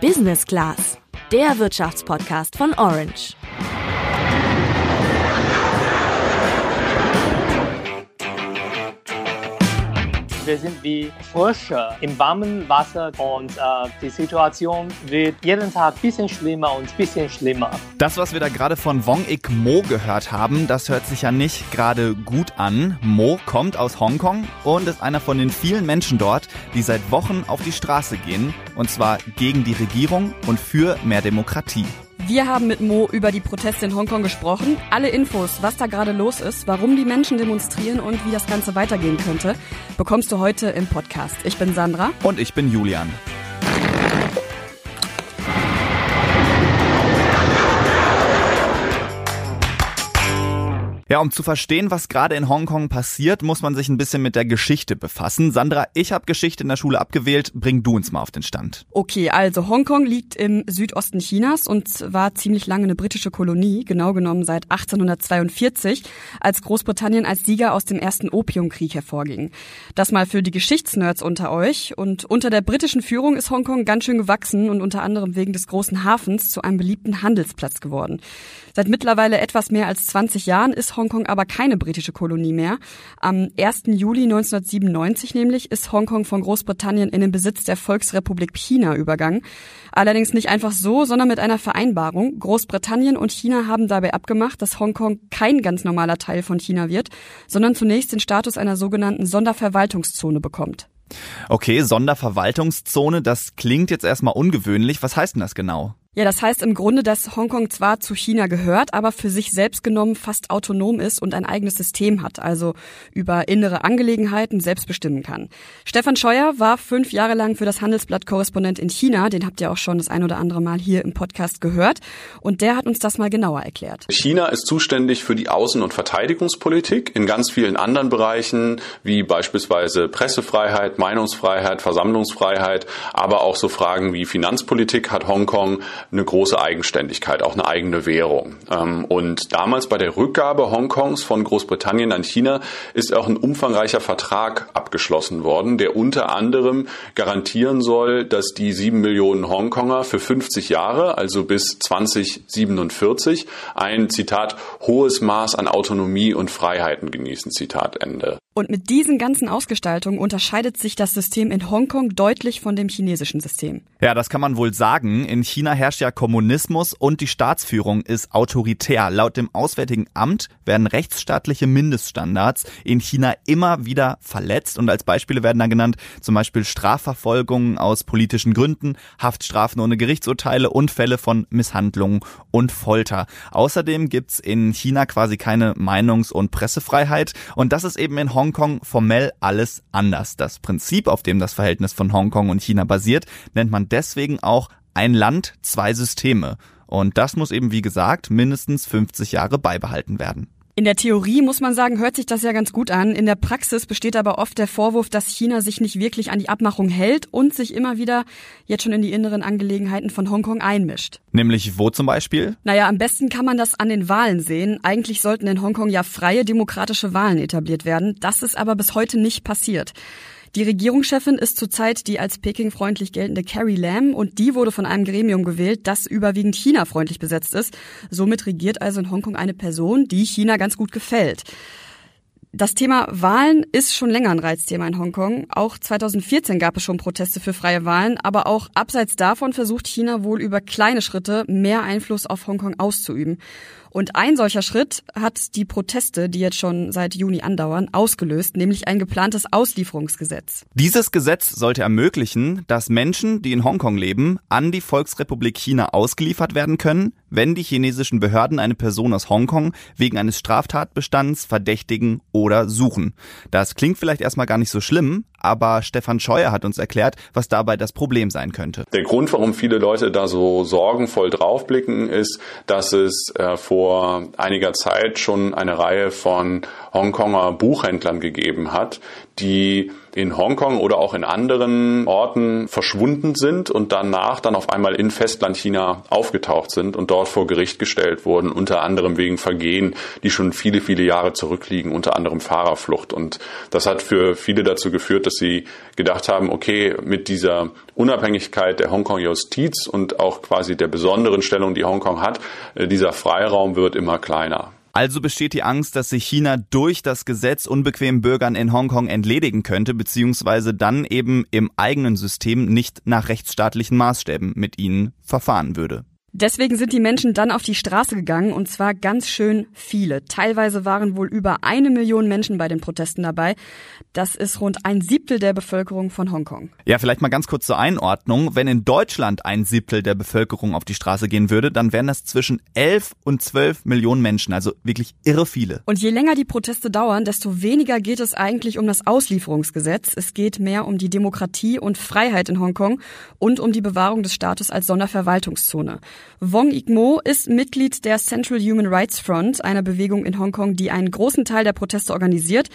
Business Class, der Wirtschaftspodcast von Orange. Wir sind wie Frösche im warmen Wasser und äh, die Situation wird jeden Tag ein bisschen schlimmer und ein bisschen schlimmer. Das, was wir da gerade von Wong Ik Mo gehört haben, das hört sich ja nicht gerade gut an. Mo kommt aus Hongkong und ist einer von den vielen Menschen dort, die seit Wochen auf die Straße gehen, und zwar gegen die Regierung und für mehr Demokratie. Wir haben mit Mo über die Proteste in Hongkong gesprochen. Alle Infos, was da gerade los ist, warum die Menschen demonstrieren und wie das Ganze weitergehen könnte, bekommst du heute im Podcast. Ich bin Sandra. Und ich bin Julian. Ja, um zu verstehen, was gerade in Hongkong passiert, muss man sich ein bisschen mit der Geschichte befassen. Sandra, ich habe Geschichte in der Schule abgewählt. Bring du uns mal auf den Stand. Okay, also Hongkong liegt im Südosten Chinas und war ziemlich lange eine britische Kolonie, genau genommen seit 1842, als Großbritannien als Sieger aus dem ersten Opiumkrieg hervorging. Das mal für die Geschichtsnerds unter euch. Und unter der britischen Führung ist Hongkong ganz schön gewachsen und unter anderem wegen des großen Hafens zu einem beliebten Handelsplatz geworden. Seit mittlerweile etwas mehr als 20 Jahren ist aber keine britische Kolonie mehr. Am 1. Juli 1997 nämlich ist Hongkong von Großbritannien in den Besitz der Volksrepublik China übergangen. Allerdings nicht einfach so, sondern mit einer Vereinbarung. Großbritannien und China haben dabei abgemacht, dass Hongkong kein ganz normaler Teil von China wird, sondern zunächst den Status einer sogenannten Sonderverwaltungszone bekommt. Okay, Sonderverwaltungszone, das klingt jetzt erstmal ungewöhnlich. Was heißt denn das genau? Ja, das heißt im Grunde, dass Hongkong zwar zu China gehört, aber für sich selbst genommen fast autonom ist und ein eigenes System hat, also über innere Angelegenheiten selbst bestimmen kann. Stefan Scheuer war fünf Jahre lang für das Handelsblatt Korrespondent in China, den habt ihr auch schon das ein oder andere Mal hier im Podcast gehört, und der hat uns das mal genauer erklärt. China ist zuständig für die Außen- und Verteidigungspolitik in ganz vielen anderen Bereichen, wie beispielsweise Pressefreiheit, Meinungsfreiheit, Versammlungsfreiheit, aber auch so Fragen wie Finanzpolitik hat Hongkong eine große Eigenständigkeit, auch eine eigene Währung. Ähm, und damals bei der Rückgabe Hongkongs von Großbritannien an China ist auch ein umfangreicher Vertrag abgeschlossen worden, der unter anderem garantieren soll, dass die sieben Millionen Hongkonger für 50 Jahre, also bis 2047, ein Zitat hohes Maß an Autonomie und Freiheiten genießen. Zitat Ende. Und mit diesen ganzen Ausgestaltungen unterscheidet sich das System in Hongkong deutlich von dem chinesischen System. Ja, das kann man wohl sagen. In China herrscht ja Kommunismus und die Staatsführung ist autoritär. Laut dem Auswärtigen Amt werden rechtsstaatliche Mindeststandards in China immer wieder verletzt und als Beispiele werden da genannt zum Beispiel Strafverfolgungen aus politischen Gründen, Haftstrafen ohne Gerichtsurteile und Fälle von Misshandlungen und Folter. Außerdem gibt's in China quasi keine Meinungs- und Pressefreiheit und das ist eben in Hongkong formell alles anders. Das Prinzip, auf dem das Verhältnis von Hongkong und China basiert, nennt man deswegen auch ein Land, zwei Systeme. Und das muss eben, wie gesagt, mindestens 50 Jahre beibehalten werden. In der Theorie muss man sagen, hört sich das ja ganz gut an. In der Praxis besteht aber oft der Vorwurf, dass China sich nicht wirklich an die Abmachung hält und sich immer wieder jetzt schon in die inneren Angelegenheiten von Hongkong einmischt. Nämlich wo zum Beispiel? Naja, am besten kann man das an den Wahlen sehen. Eigentlich sollten in Hongkong ja freie demokratische Wahlen etabliert werden. Das ist aber bis heute nicht passiert. Die Regierungschefin ist zurzeit die als Peking-freundlich geltende Carrie Lam und die wurde von einem Gremium gewählt, das überwiegend China-freundlich besetzt ist. Somit regiert also in Hongkong eine Person, die China ganz gut gefällt. Das Thema Wahlen ist schon länger ein Reizthema in Hongkong. Auch 2014 gab es schon Proteste für freie Wahlen, aber auch abseits davon versucht China wohl über kleine Schritte mehr Einfluss auf Hongkong auszuüben. Und ein solcher Schritt hat die Proteste, die jetzt schon seit Juni andauern, ausgelöst, nämlich ein geplantes Auslieferungsgesetz. Dieses Gesetz sollte ermöglichen, dass Menschen, die in Hongkong leben, an die Volksrepublik China ausgeliefert werden können, wenn die chinesischen Behörden eine Person aus Hongkong wegen eines Straftatbestands verdächtigen oder suchen. Das klingt vielleicht erstmal gar nicht so schlimm, aber Stefan Scheuer hat uns erklärt, was dabei das Problem sein könnte. Der Grund, warum viele Leute da so sorgenvoll draufblicken, ist, dass es äh, vor einiger Zeit schon eine Reihe von Hongkonger Buchhändlern gegeben hat, die in Hongkong oder auch in anderen Orten verschwunden sind und danach dann auf einmal in Festlandchina aufgetaucht sind und dort vor Gericht gestellt wurden, unter anderem wegen Vergehen, die schon viele, viele Jahre zurückliegen, unter anderem Fahrerflucht. Und das hat für viele dazu geführt, dass sie gedacht haben, okay, mit dieser Unabhängigkeit der Hongkong-Justiz und auch quasi der besonderen Stellung, die Hongkong hat, äh, dieser Freiraum wird immer kleiner. Also besteht die Angst, dass sich China durch das Gesetz unbequemen Bürgern in Hongkong entledigen könnte, beziehungsweise dann eben im eigenen System nicht nach rechtsstaatlichen Maßstäben mit ihnen verfahren würde. Deswegen sind die Menschen dann auf die Straße gegangen und zwar ganz schön viele. Teilweise waren wohl über eine Million Menschen bei den Protesten dabei. Das ist rund ein Siebtel der Bevölkerung von Hongkong. Ja, vielleicht mal ganz kurz zur Einordnung. Wenn in Deutschland ein Siebtel der Bevölkerung auf die Straße gehen würde, dann wären das zwischen 11 und 12 Millionen Menschen. Also wirklich irre viele. Und je länger die Proteste dauern, desto weniger geht es eigentlich um das Auslieferungsgesetz. Es geht mehr um die Demokratie und Freiheit in Hongkong und um die Bewahrung des Staates als Sonderverwaltungszone. Wong Ik-mo ist Mitglied der Central Human Rights Front, einer Bewegung in Hongkong, die einen großen Teil der Proteste organisiert.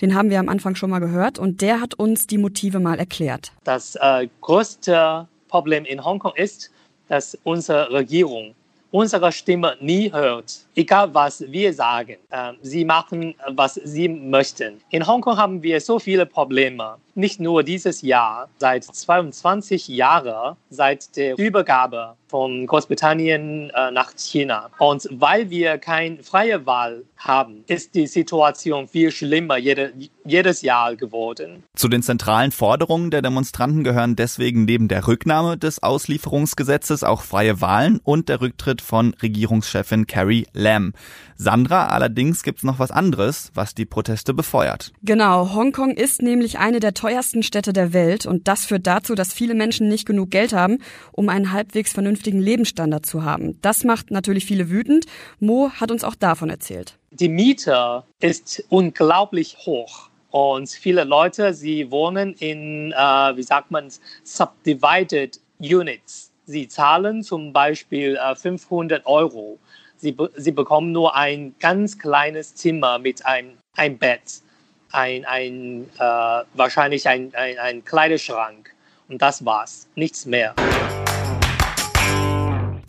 Den haben wir am Anfang schon mal gehört und der hat uns die Motive mal erklärt. Das äh, größte Problem in Hongkong ist, dass unsere Regierung unsere Stimme nie hört. Egal was wir sagen, äh, sie machen, was sie möchten. In Hongkong haben wir so viele Probleme. Nicht nur dieses Jahr, seit 22 Jahren, seit der Übergabe von Großbritannien äh, nach China. Und weil wir keine freie Wahl haben, ist die Situation viel schlimmer jede, jedes Jahr geworden. Zu den zentralen Forderungen der Demonstranten gehören deswegen neben der Rücknahme des Auslieferungsgesetzes auch freie Wahlen und der Rücktritt von Regierungschefin Carrie Lam. Sandra, allerdings gibt's noch was anderes, was die Proteste befeuert. Genau, Hongkong ist nämlich eine der teuersten Städte der Welt und das führt dazu, dass viele Menschen nicht genug Geld haben, um einen halbwegs vernünftigen Lebensstandard zu haben. Das macht natürlich viele wütend. Mo hat uns auch davon erzählt. Die Miete ist unglaublich hoch. Und viele Leute, sie wohnen in, äh, wie sagt man, subdivided units. Sie zahlen zum Beispiel äh, 500 Euro Sie, sie bekommen nur ein ganz kleines Zimmer mit einem ein Bett, ein, ein, äh, wahrscheinlich ein, ein, ein Kleiderschrank. Und das war's, nichts mehr.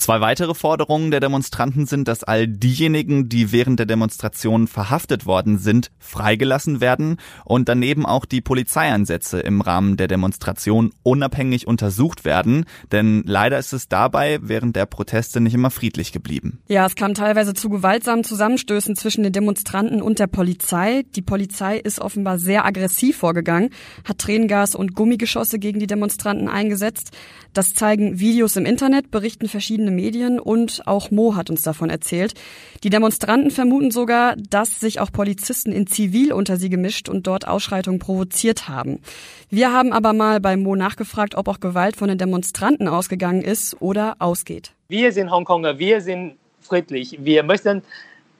Zwei weitere Forderungen der Demonstranten sind, dass all diejenigen, die während der Demonstration verhaftet worden sind, freigelassen werden und daneben auch die Polizeieinsätze im Rahmen der Demonstration unabhängig untersucht werden, denn leider ist es dabei während der Proteste nicht immer friedlich geblieben. Ja, es kam teilweise zu gewaltsamen Zusammenstößen zwischen den Demonstranten und der Polizei. Die Polizei ist offenbar sehr aggressiv vorgegangen, hat Tränengas und Gummigeschosse gegen die Demonstranten eingesetzt. Das zeigen Videos im Internet, berichten verschiedene Medien und auch Mo hat uns davon erzählt. Die Demonstranten vermuten sogar, dass sich auch Polizisten in Zivil unter sie gemischt und dort Ausschreitungen provoziert haben. Wir haben aber mal bei Mo nachgefragt, ob auch Gewalt von den Demonstranten ausgegangen ist oder ausgeht. Wir sind Hongkonger, wir sind friedlich. Wir möchten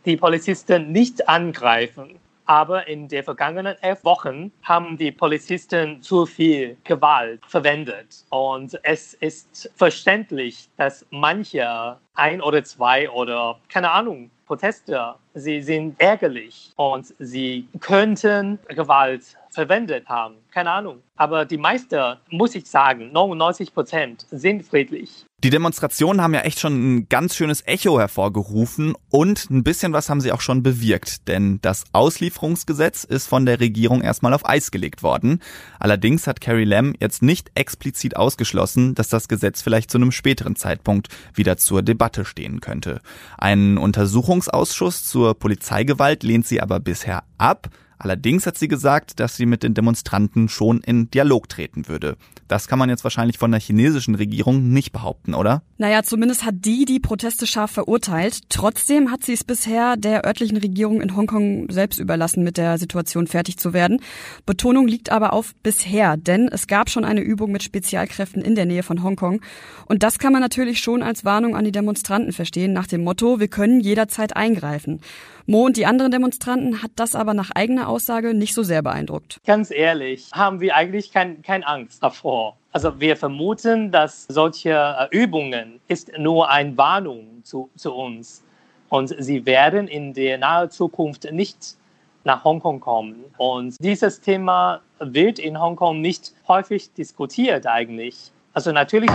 die Polizisten nicht angreifen. Aber in den vergangenen elf Wochen haben die Polizisten zu viel Gewalt verwendet. Und es ist verständlich, dass manche ein oder zwei oder keine Ahnung, Proteste, sie sind ärgerlich und sie könnten Gewalt verwendet haben. Keine Ahnung. Aber die meisten, muss ich sagen, 99 Prozent sind friedlich. Die Demonstrationen haben ja echt schon ein ganz schönes Echo hervorgerufen und ein bisschen was haben sie auch schon bewirkt, denn das Auslieferungsgesetz ist von der Regierung erstmal auf Eis gelegt worden. Allerdings hat Carrie Lam jetzt nicht explizit ausgeschlossen, dass das Gesetz vielleicht zu einem späteren Zeitpunkt wieder zur Debatte stehen könnte. Einen Untersuchungsausschuss zur Polizeigewalt lehnt sie aber bisher ab. Allerdings hat sie gesagt, dass sie mit den Demonstranten schon in Dialog treten würde. Das kann man jetzt wahrscheinlich von der chinesischen Regierung nicht behaupten, oder? Naja, zumindest hat die die Proteste scharf verurteilt. Trotzdem hat sie es bisher der örtlichen Regierung in Hongkong selbst überlassen, mit der Situation fertig zu werden. Betonung liegt aber auf bisher, denn es gab schon eine Übung mit Spezialkräften in der Nähe von Hongkong. Und das kann man natürlich schon als Warnung an die Demonstranten verstehen, nach dem Motto, wir können jederzeit eingreifen. Mo und die anderen Demonstranten hat das aber nach eigener Aussage nicht so sehr beeindruckt. Ganz ehrlich, haben wir eigentlich kein, keine Angst davor. Also wir vermuten, dass solche äh, Übungen ist nur eine Warnung zu, zu uns und sie werden in der nahen Zukunft nicht nach Hongkong kommen. Und dieses Thema wird in Hongkong nicht häufig diskutiert eigentlich. Also natürlich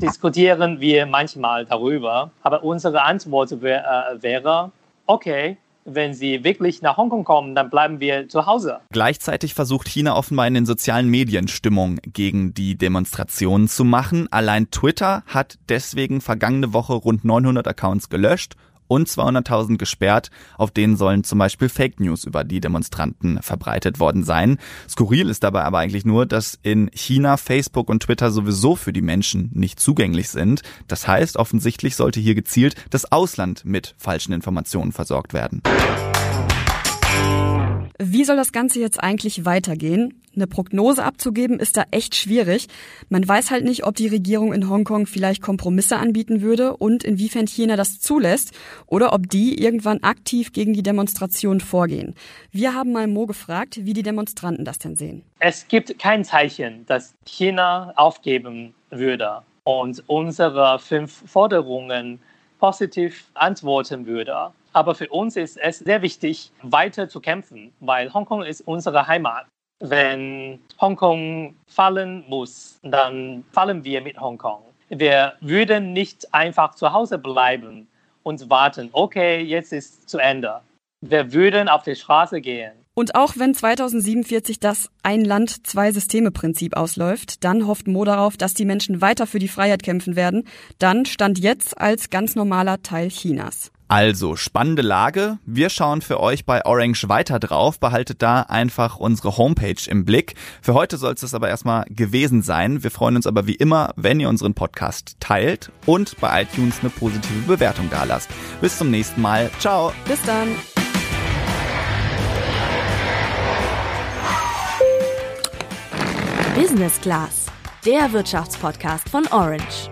diskutieren wir manchmal darüber, aber unsere Antwort wär, äh, wäre, okay, wenn sie wirklich nach Hongkong kommen, dann bleiben wir zu Hause. Gleichzeitig versucht China offenbar in den sozialen Medien Stimmung gegen die Demonstrationen zu machen. Allein Twitter hat deswegen vergangene Woche rund 900 Accounts gelöscht und 200.000 gesperrt. Auf denen sollen zum Beispiel Fake News über die Demonstranten verbreitet worden sein. Skurril ist dabei aber eigentlich nur, dass in China Facebook und Twitter sowieso für die Menschen nicht zugänglich sind. Das heißt, offensichtlich sollte hier gezielt das Ausland mit falschen Informationen versorgt werden. Wie soll das Ganze jetzt eigentlich weitergehen? Eine Prognose abzugeben ist da echt schwierig. Man weiß halt nicht, ob die Regierung in Hongkong vielleicht Kompromisse anbieten würde und inwiefern China das zulässt oder ob die irgendwann aktiv gegen die Demonstration vorgehen. Wir haben mal Mo gefragt, wie die Demonstranten das denn sehen. Es gibt kein Zeichen, dass China aufgeben würde und unsere fünf Forderungen positiv antworten würde. Aber für uns ist es sehr wichtig, weiter zu kämpfen, weil Hongkong ist unsere Heimat. Wenn Hongkong fallen muss, dann fallen wir mit Hongkong. Wir würden nicht einfach zu Hause bleiben und warten, okay, jetzt ist zu Ende. Wir würden auf die Straße gehen. Und auch wenn 2047 das Ein-Land, Zwei-Systeme-Prinzip ausläuft, dann hofft Mo darauf, dass die Menschen weiter für die Freiheit kämpfen werden. Dann stand jetzt als ganz normaler Teil Chinas. Also, spannende Lage. Wir schauen für euch bei Orange weiter drauf. Behaltet da einfach unsere Homepage im Blick. Für heute soll es das aber erstmal gewesen sein. Wir freuen uns aber wie immer, wenn ihr unseren Podcast teilt und bei iTunes eine positive Bewertung dalasst. Bis zum nächsten Mal. Ciao. Bis dann. Business Class, der Wirtschaftspodcast von Orange.